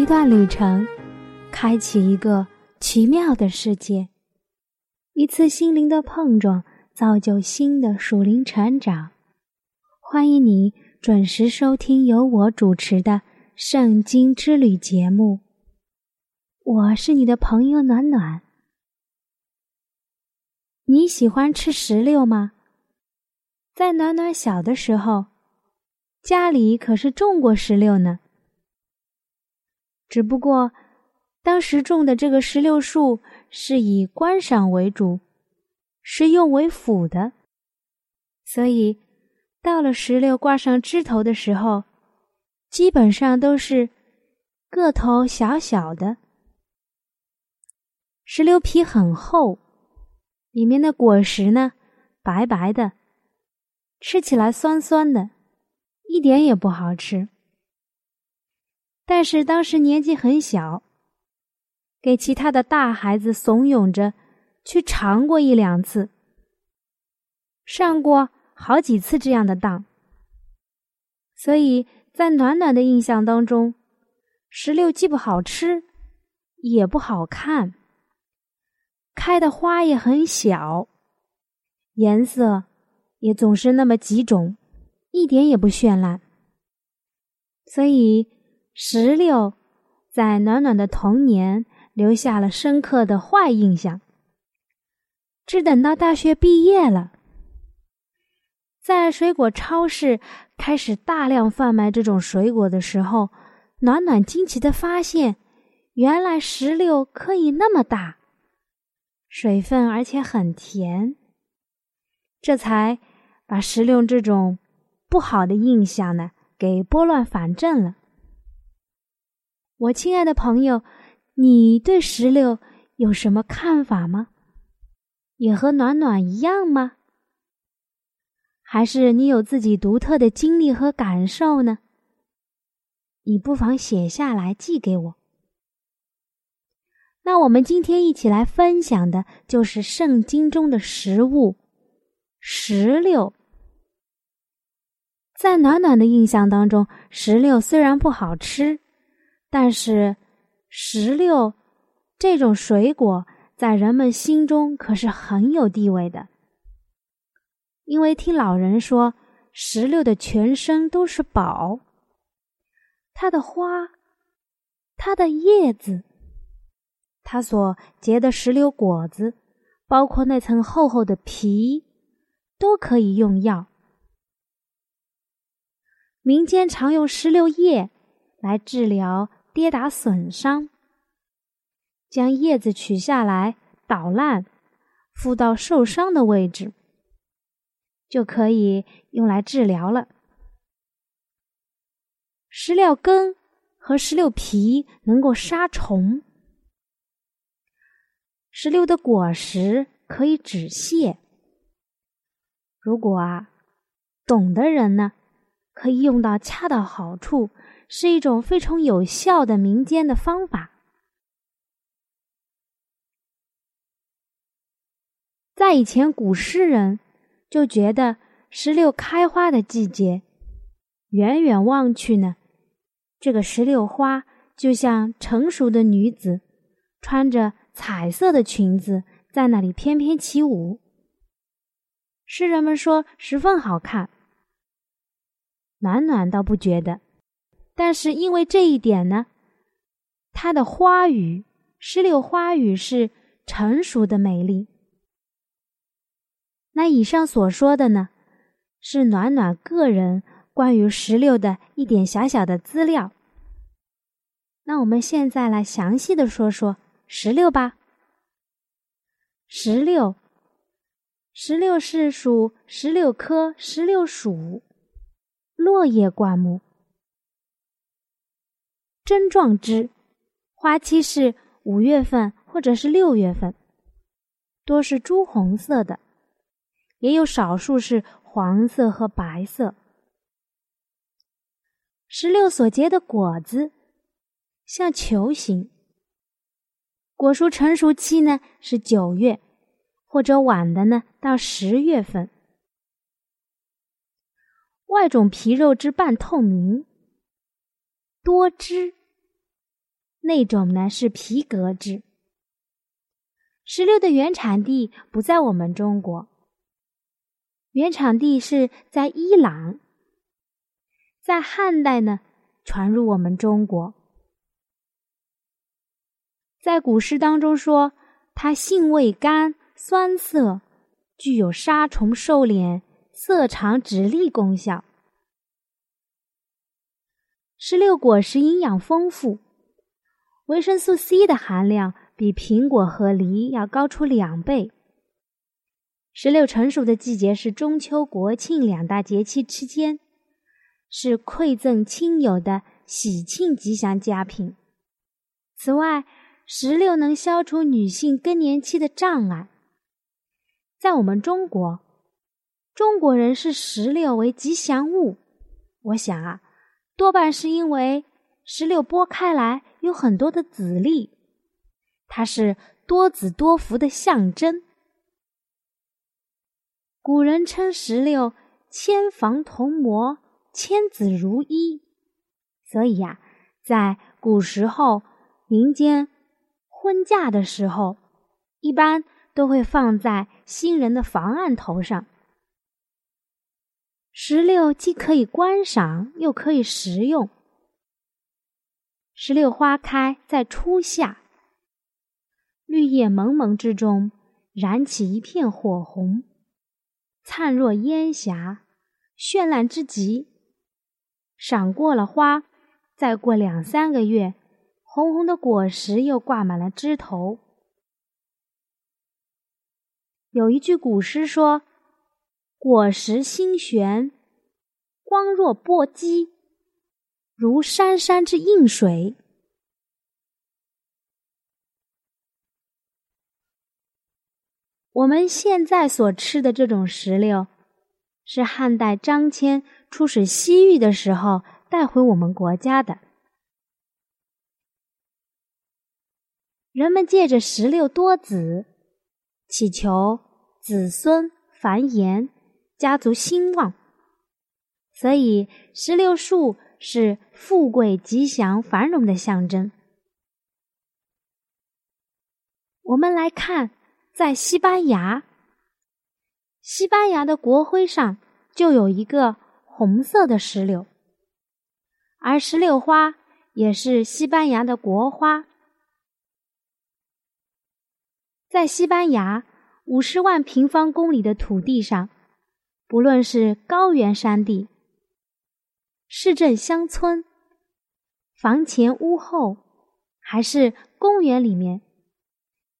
一段旅程，开启一个奇妙的世界；一次心灵的碰撞，造就新的属灵成长。欢迎你准时收听由我主持的《圣经之旅》节目。我是你的朋友暖暖。你喜欢吃石榴吗？在暖暖小的时候，家里可是种过石榴呢。只不过，当时种的这个石榴树是以观赏为主，食用为辅的，所以到了石榴挂上枝头的时候，基本上都是个头小小的。石榴皮很厚，里面的果实呢白白的，吃起来酸酸的，一点也不好吃。但是当时年纪很小，给其他的大孩子怂恿着去尝过一两次，上过好几次这样的当，所以在暖暖的印象当中，石榴既不好吃，也不好看，开的花也很小，颜色也总是那么几种，一点也不绚烂，所以。石榴在暖暖的童年留下了深刻的坏印象。只等到大学毕业了，在水果超市开始大量贩卖这种水果的时候，暖暖惊奇的发现，原来石榴可以那么大，水分而且很甜，这才把石榴这种不好的印象呢给拨乱反正了。我亲爱的朋友，你对石榴有什么看法吗？也和暖暖一样吗？还是你有自己独特的经历和感受呢？你不妨写下来寄给我。那我们今天一起来分享的就是圣经中的食物——石榴。在暖暖的印象当中，石榴虽然不好吃。但是，石榴这种水果在人们心中可是很有地位的。因为听老人说，石榴的全身都是宝，它的花、它的叶子、它所结的石榴果子，包括那层厚厚的皮，都可以用药。民间常用石榴叶来治疗。跌打损伤，将叶子取下来捣烂，敷到受伤的位置，就可以用来治疗了。石榴根和石榴皮能够杀虫，石榴的果实可以止泻。如果啊，懂的人呢，可以用到恰到好处。是一种非常有效的民间的方法。在以前，古诗人就觉得石榴开花的季节，远远望去呢，这个石榴花就像成熟的女子，穿着彩色的裙子在那里翩翩起舞。诗人们说十分好看。暖暖倒不觉得。但是因为这一点呢，它的花语，石榴花语是成熟的美丽。那以上所说的呢，是暖暖个人关于石榴的一点小小的资料。那我们现在来详细的说说石榴吧。石榴，石榴是属石榴科石榴属落叶灌木。针状枝，花期是五月份或者是六月份，多是朱红色的，也有少数是黄色和白色。石榴所结的果子像球形，果树成熟期呢是九月，或者晚的呢到十月份。外种皮肉之半透明，多汁；那种呢是皮革质。石榴的原产地不在我们中国，原产地是在伊朗。在汉代呢，传入我们中国。在古诗当中说，它性味甘，酸涩，具有杀虫、瘦脸、色长、止痢功效。石榴果实营养丰富，维生素 C 的含量比苹果和梨要高出两倍。石榴成熟的季节是中秋、国庆两大节气之间。是馈赠亲友的喜庆吉祥佳品。此外，石榴能消除女性更年期的障碍。在我们中国，中国人视石榴为吉祥物。我想啊，多半是因为石榴剥开来有很多的籽粒，它是多子多福的象征。古人称石榴“千房同模”。千子如一，所以呀，在古时候，民间婚嫁的时候，一般都会放在新人的房案头上。石榴既可以观赏，又可以食用。石榴花开在初夏，绿叶蒙蒙之中，燃起一片火红，灿若烟霞，绚烂之极。赏过了花，再过两三个月，红红的果实又挂满了枝头。有一句古诗说：“果实新悬，光若波激，如山山之映水。”我们现在所吃的这种石榴，是汉代张骞。出使西域的时候带回我们国家的，人们借着石榴多子，祈求子孙繁衍、家族兴旺，所以石榴树是富贵、吉祥、繁荣的象征。我们来看，在西班牙，西班牙的国徽上就有一个。红色的石榴，而石榴花也是西班牙的国花。在西班牙五十万平方公里的土地上，不论是高原山地、市镇乡村、房前屋后，还是公园里面，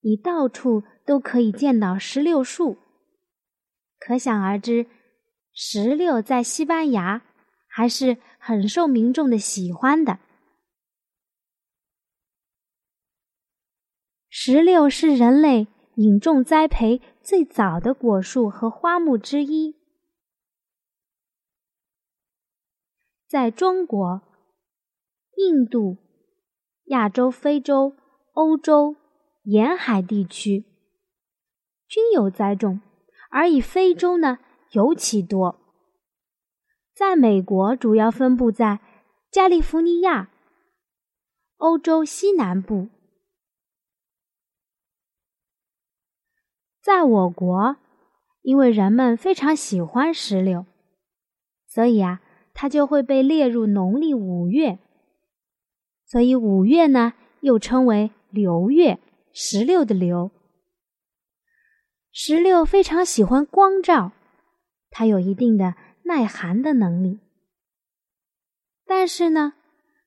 你到处都可以见到石榴树，可想而知。石榴在西班牙还是很受民众的喜欢的。石榴是人类引种栽培最早的果树和花木之一，在中国、印度、亚洲、非洲、欧洲沿海地区均有栽种，而以非洲呢？尤其多，在美国主要分布在加利福尼亚、欧洲西南部。在我国，因为人们非常喜欢石榴，所以啊，它就会被列入农历五月。所以五月呢，又称为榴月，石榴的榴。石榴非常喜欢光照。它有一定的耐寒的能力，但是呢，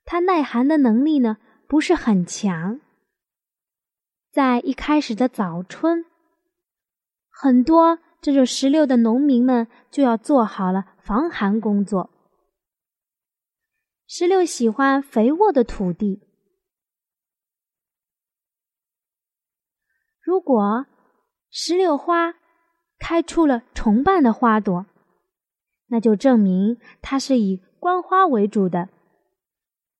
它耐寒的能力呢不是很强。在一开始的早春，很多这种石榴的农民们就要做好了防寒工作。石榴喜欢肥沃的土地。如果石榴花开出了重瓣的花朵，那就证明它是以观花为主的，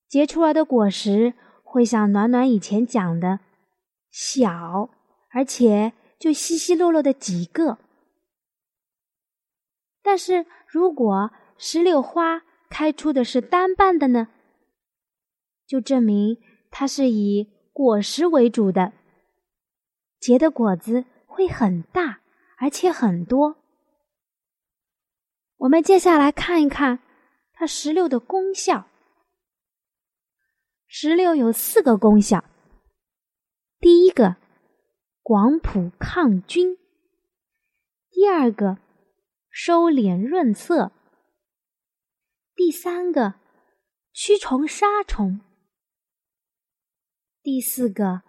结出来的果实会像暖暖以前讲的小，而且就稀稀落落的几个。但是如果石榴花开出的是单瓣的呢，就证明它是以果实为主的。结的果子会很大，而且很多。我们接下来看一看它石榴的功效。石榴有四个功效：第一个，广谱抗菌；第二个，收敛润色；第三个，驱虫杀虫；第四个。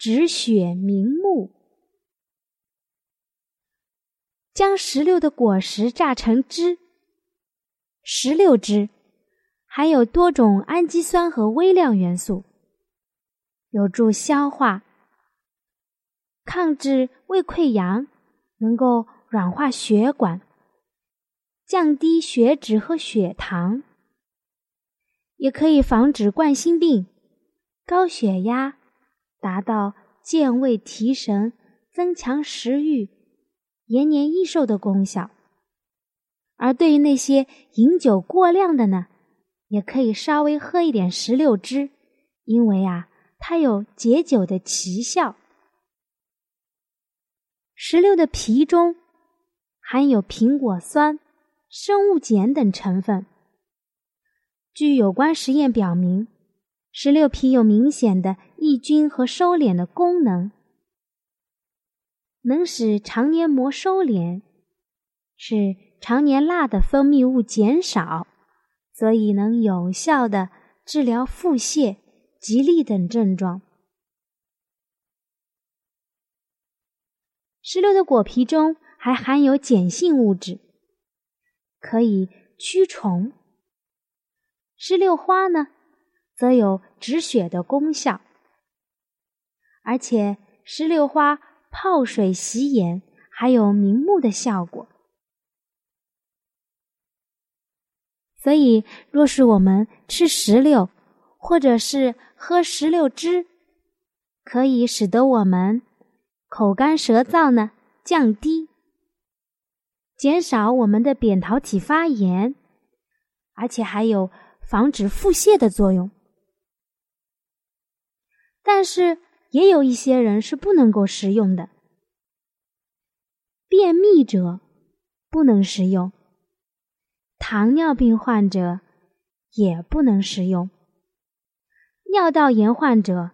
止血明目，将石榴的果实榨成汁。石榴汁含有多种氨基酸和微量元素，有助消化，抗治胃溃疡，能够软化血管，降低血脂和血糖，也可以防止冠心病、高血压。达到健胃提神、增强食欲、延年益寿的功效。而对于那些饮酒过量的呢，也可以稍微喝一点石榴汁，因为啊，它有解酒的奇效。石榴的皮中含有苹果酸、生物碱等成分。据有关实验表明。石榴皮有明显的抑菌和收敛的功能，能使肠黏膜收敛，使肠黏蜡的分泌物减少，所以能有效的治疗腹泻、吉利等症状。石榴的果皮中还含有碱性物质，可以驱虫。石榴花呢？则有止血的功效，而且石榴花泡水洗眼还有明目的效果。所以，若是我们吃石榴，或者是喝石榴汁，可以使得我们口干舌燥呢降低，减少我们的扁桃体发炎，而且还有防止腹泻的作用。但是也有一些人是不能够食用的，便秘者不能食用，糖尿病患者也不能食用，尿道炎患者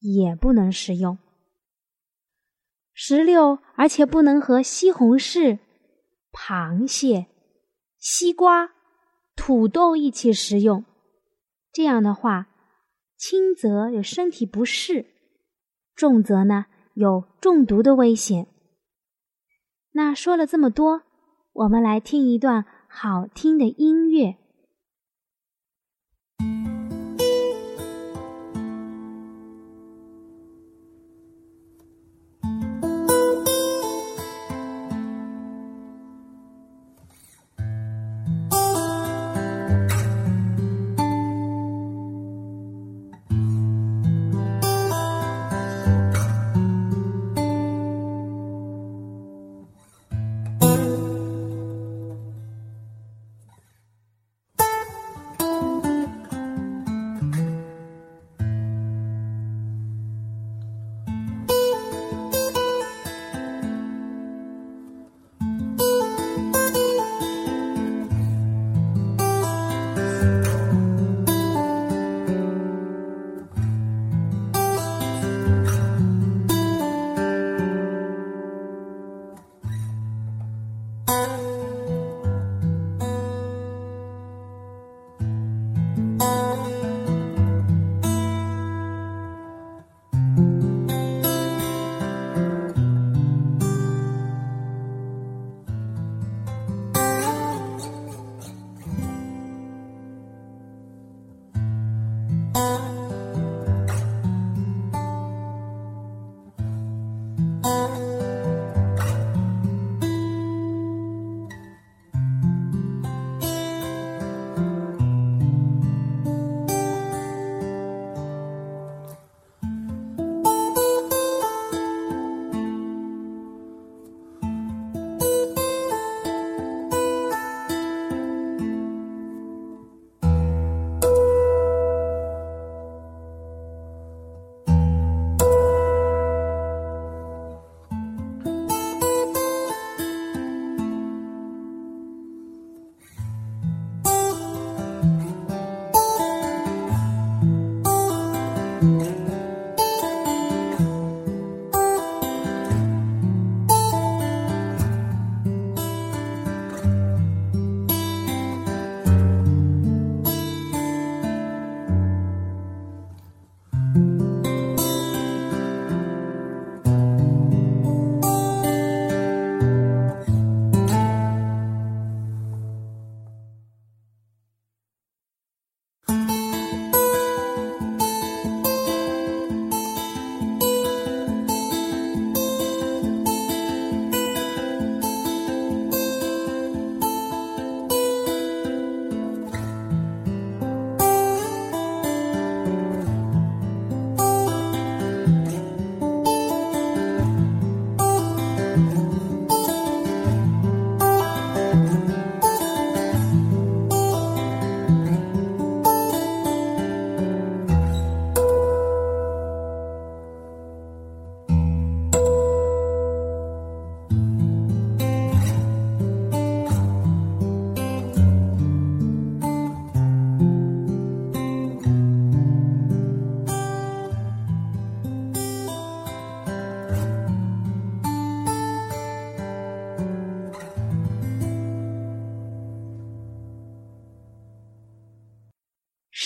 也不能食用。石榴，而且不能和西红柿、螃蟹、西瓜、土豆一起食用，这样的话。轻则有身体不适，重则呢有中毒的危险。那说了这么多，我们来听一段好听的音乐。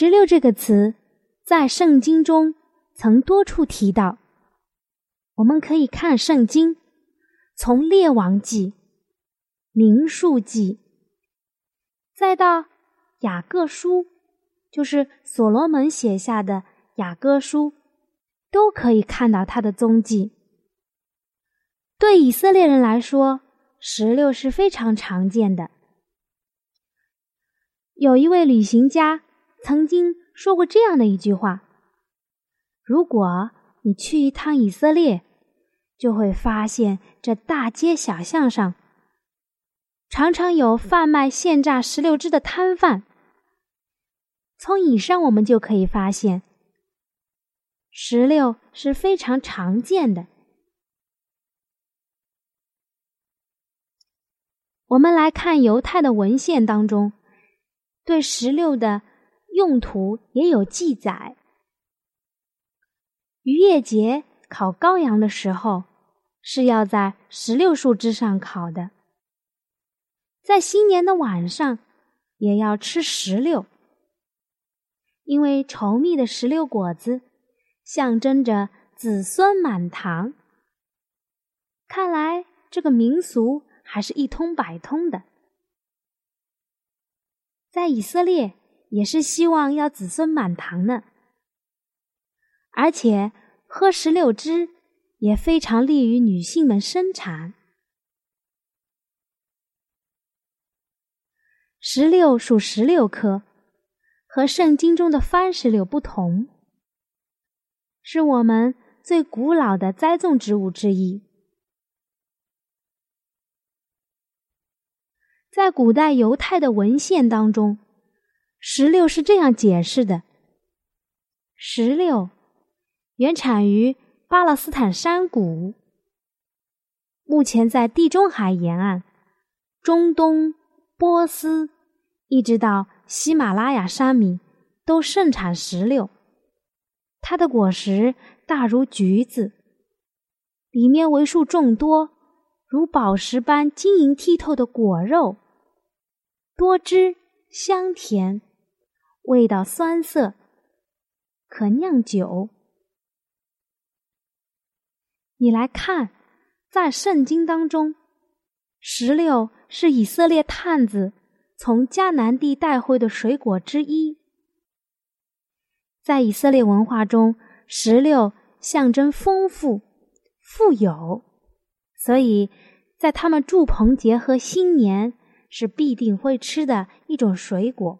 石榴这个词在圣经中曾多处提到。我们可以看圣经，从列王记、民数记，再到雅各书，就是所罗门写下的雅各书，都可以看到他的踪迹。对以色列人来说，石榴是非常常见的。有一位旅行家曾经说过这样的一句话：“如果你去一趟以色列，就会发现这大街小巷上常常有贩卖现榨石榴汁的摊贩。从以上我们就可以发现，石榴是非常常见的。我们来看犹太的文献当中。对石榴的用途也有记载。渔业节烤羔羊的时候，是要在石榴树枝上烤的。在新年的晚上，也要吃石榴，因为稠密的石榴果子象征着子孙满堂。看来这个民俗还是一通百通的。在以色列也是希望要子孙满堂呢，而且喝石榴汁也非常利于女性们生产。石榴属石榴科，和圣经中的番石榴不同，是我们最古老的栽种植物之一。在古代犹太的文献当中，石榴是这样解释的：石榴原产于巴勒斯坦山谷，目前在地中海沿岸、中东、波斯，一直到喜马拉雅山脉都盛产石榴。它的果实大如橘子，里面为数众多。如宝石般晶莹剔透的果肉，多汁香甜，味道酸涩，可酿酒。你来看，在圣经当中，石榴是以色列探子从迦南地带回的水果之一。在以色列文化中，石榴象征丰富、富有。所以，在他们祝棚节和新年是必定会吃的一种水果，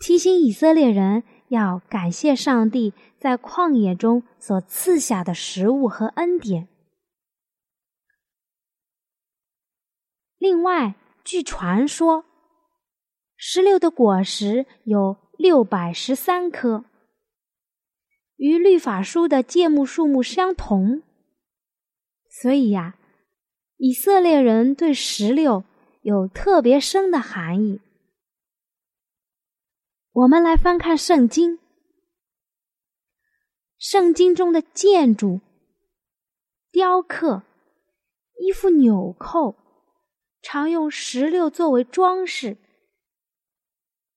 提醒以色列人要感谢上帝在旷野中所赐下的食物和恩典。另外，据传说，石榴的果实有六百十三颗，与律法书的芥末数目相同。所以呀，以色列人对石榴有特别深的含义。我们来翻看圣经，圣经中的建筑、雕刻、衣服纽扣，常用石榴作为装饰。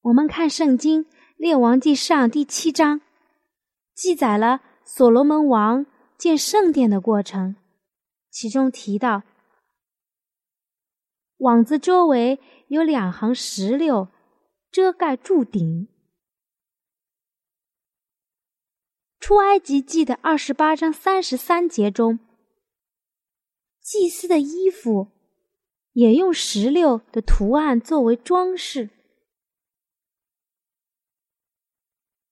我们看圣经《列王记上》第七章，记载了所罗门王建圣殿的过程。其中提到，网子周围有两行石榴遮盖柱顶。出埃及记的二十八章三十三节中，祭司的衣服也用石榴的图案作为装饰。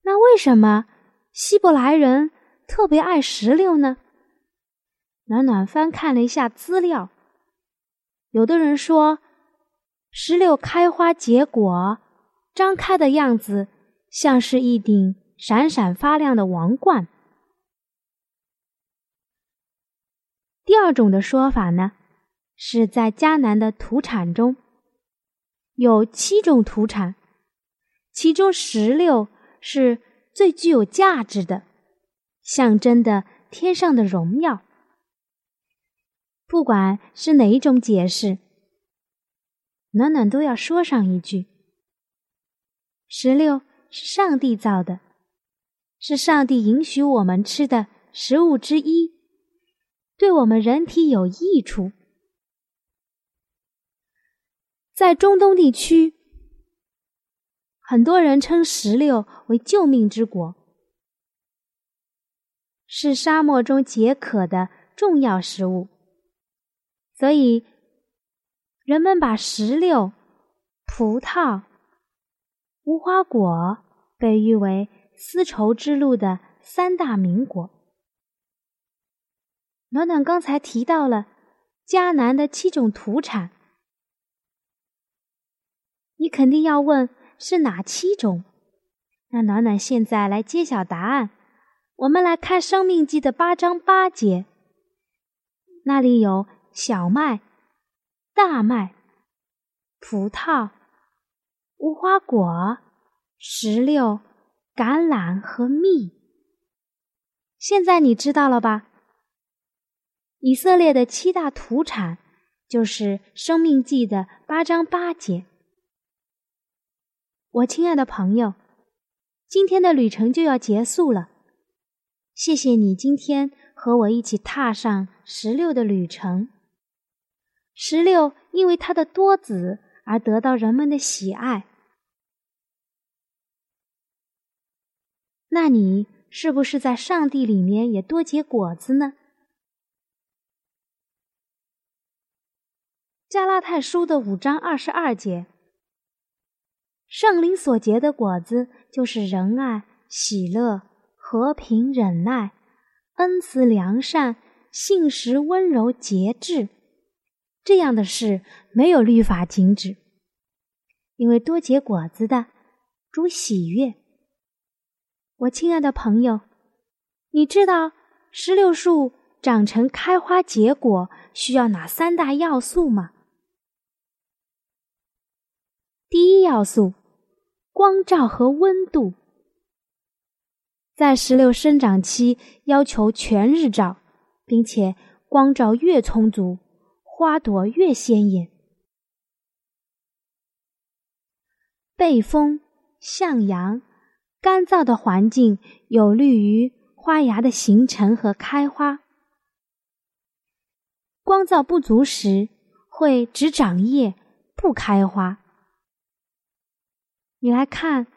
那为什么希伯来人特别爱石榴呢？暖暖翻看了一下资料，有的人说，石榴开花结果，张开的样子像是一顶闪闪发亮的王冠。第二种的说法呢，是在迦南的土产中有七种土产，其中石榴是最具有价值的，象征的天上的荣耀。不管是哪一种解释，暖暖都要说上一句：石榴是上帝造的，是上帝允许我们吃的食物之一，对我们人体有益处。在中东地区，很多人称石榴为救命之果，是沙漠中解渴的重要食物，所以人们把石榴、葡萄。无花果被誉为丝绸之路的三大名果。暖暖刚才提到了迦南的七种土产，你肯定要问是哪七种？那暖暖现在来揭晓答案。我们来看《生命记》的八章八节，那里有小麦、大麦、葡萄。无花果、石榴、橄榄和蜜。现在你知道了吧？以色列的七大土产就是《生命记》的八章八节。我亲爱的朋友，今天的旅程就要结束了。谢谢你今天和我一起踏上石榴的旅程。石榴因为它的多籽而得到人们的喜爱。那你是不是在上帝里面也多结果子呢？加拉太书的五章二十二节，圣灵所结的果子就是仁爱、喜乐、和平、忍耐、恩慈、良善、信实、温柔、节制。这样的事没有律法禁止，因为多结果子的主喜悦。我亲爱的朋友，你知道石榴树长成开花结果需要哪三大要素吗？第一要素，光照和温度。在石榴生长期，要求全日照，并且光照越充足，花朵越鲜艳。背风向阳。干燥的环境有利于花芽的形成和开花。光照不足时，会只长叶不开花。你来看，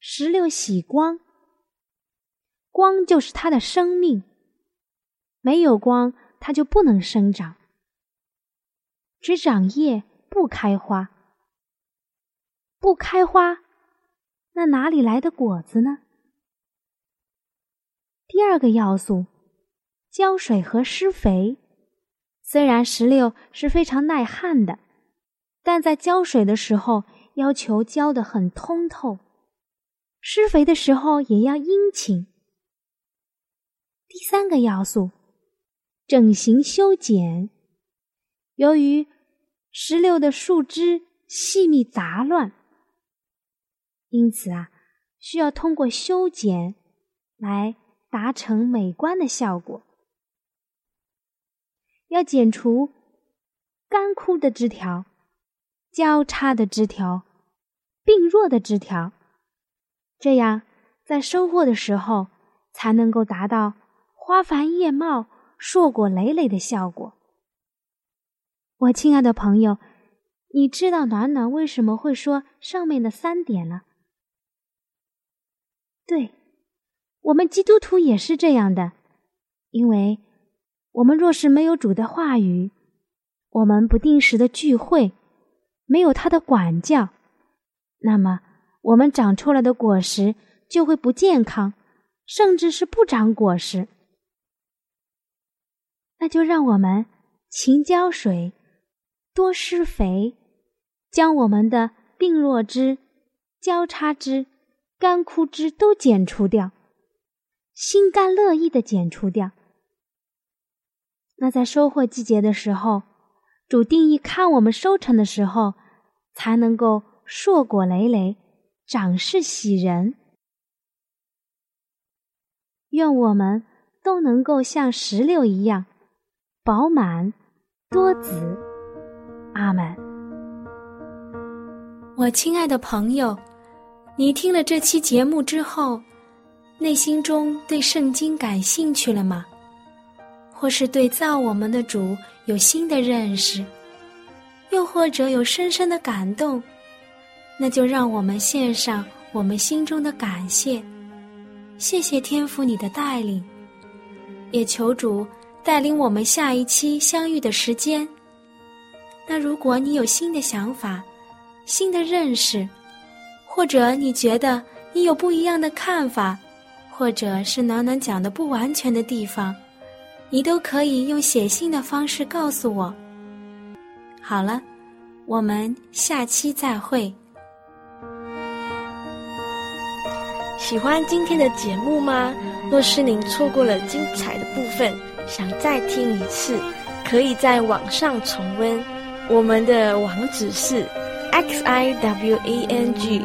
石榴喜光，光就是它的生命，没有光它就不能生长。只长叶不开花，不开花。那哪里来的果子呢？第二个要素，浇水和施肥。虽然石榴是非常耐旱的，但在浇水的时候要求浇得很通透，施肥的时候也要殷勤。第三个要素，整形修剪。由于石榴的树枝细密杂乱。因此啊，需要通过修剪来达成美观的效果。要剪除干枯的枝条、交叉的枝条、病弱的枝条，这样在收获的时候才能够达到花繁叶茂、硕果累累的效果。我亲爱的朋友，你知道暖暖为什么会说上面的三点了？对，我们基督徒也是这样的，因为我们若是没有主的话语，我们不定时的聚会，没有他的管教，那么我们长出来的果实就会不健康，甚至是不长果实。那就让我们勤浇水，多施肥，将我们的病弱枝、交叉枝。干枯枝都剪除掉，心甘乐意的剪除掉。那在收获季节的时候，主定义看我们收成的时候，才能够硕果累累，长势喜人。愿我们都能够像石榴一样饱满多子。阿门。我亲爱的朋友。你听了这期节目之后，内心中对圣经感兴趣了吗？或是对造我们的主有新的认识，又或者有深深的感动？那就让我们献上我们心中的感谢，谢谢天父你的带领，也求主带领我们下一期相遇的时间。那如果你有新的想法、新的认识，或者你觉得你有不一样的看法，或者是暖暖讲的不完全的地方，你都可以用写信的方式告诉我。好了，我们下期再会。喜欢今天的节目吗？若是您错过了精彩的部分，想再听一次，可以在网上重温。我们的网址是 x i w a n g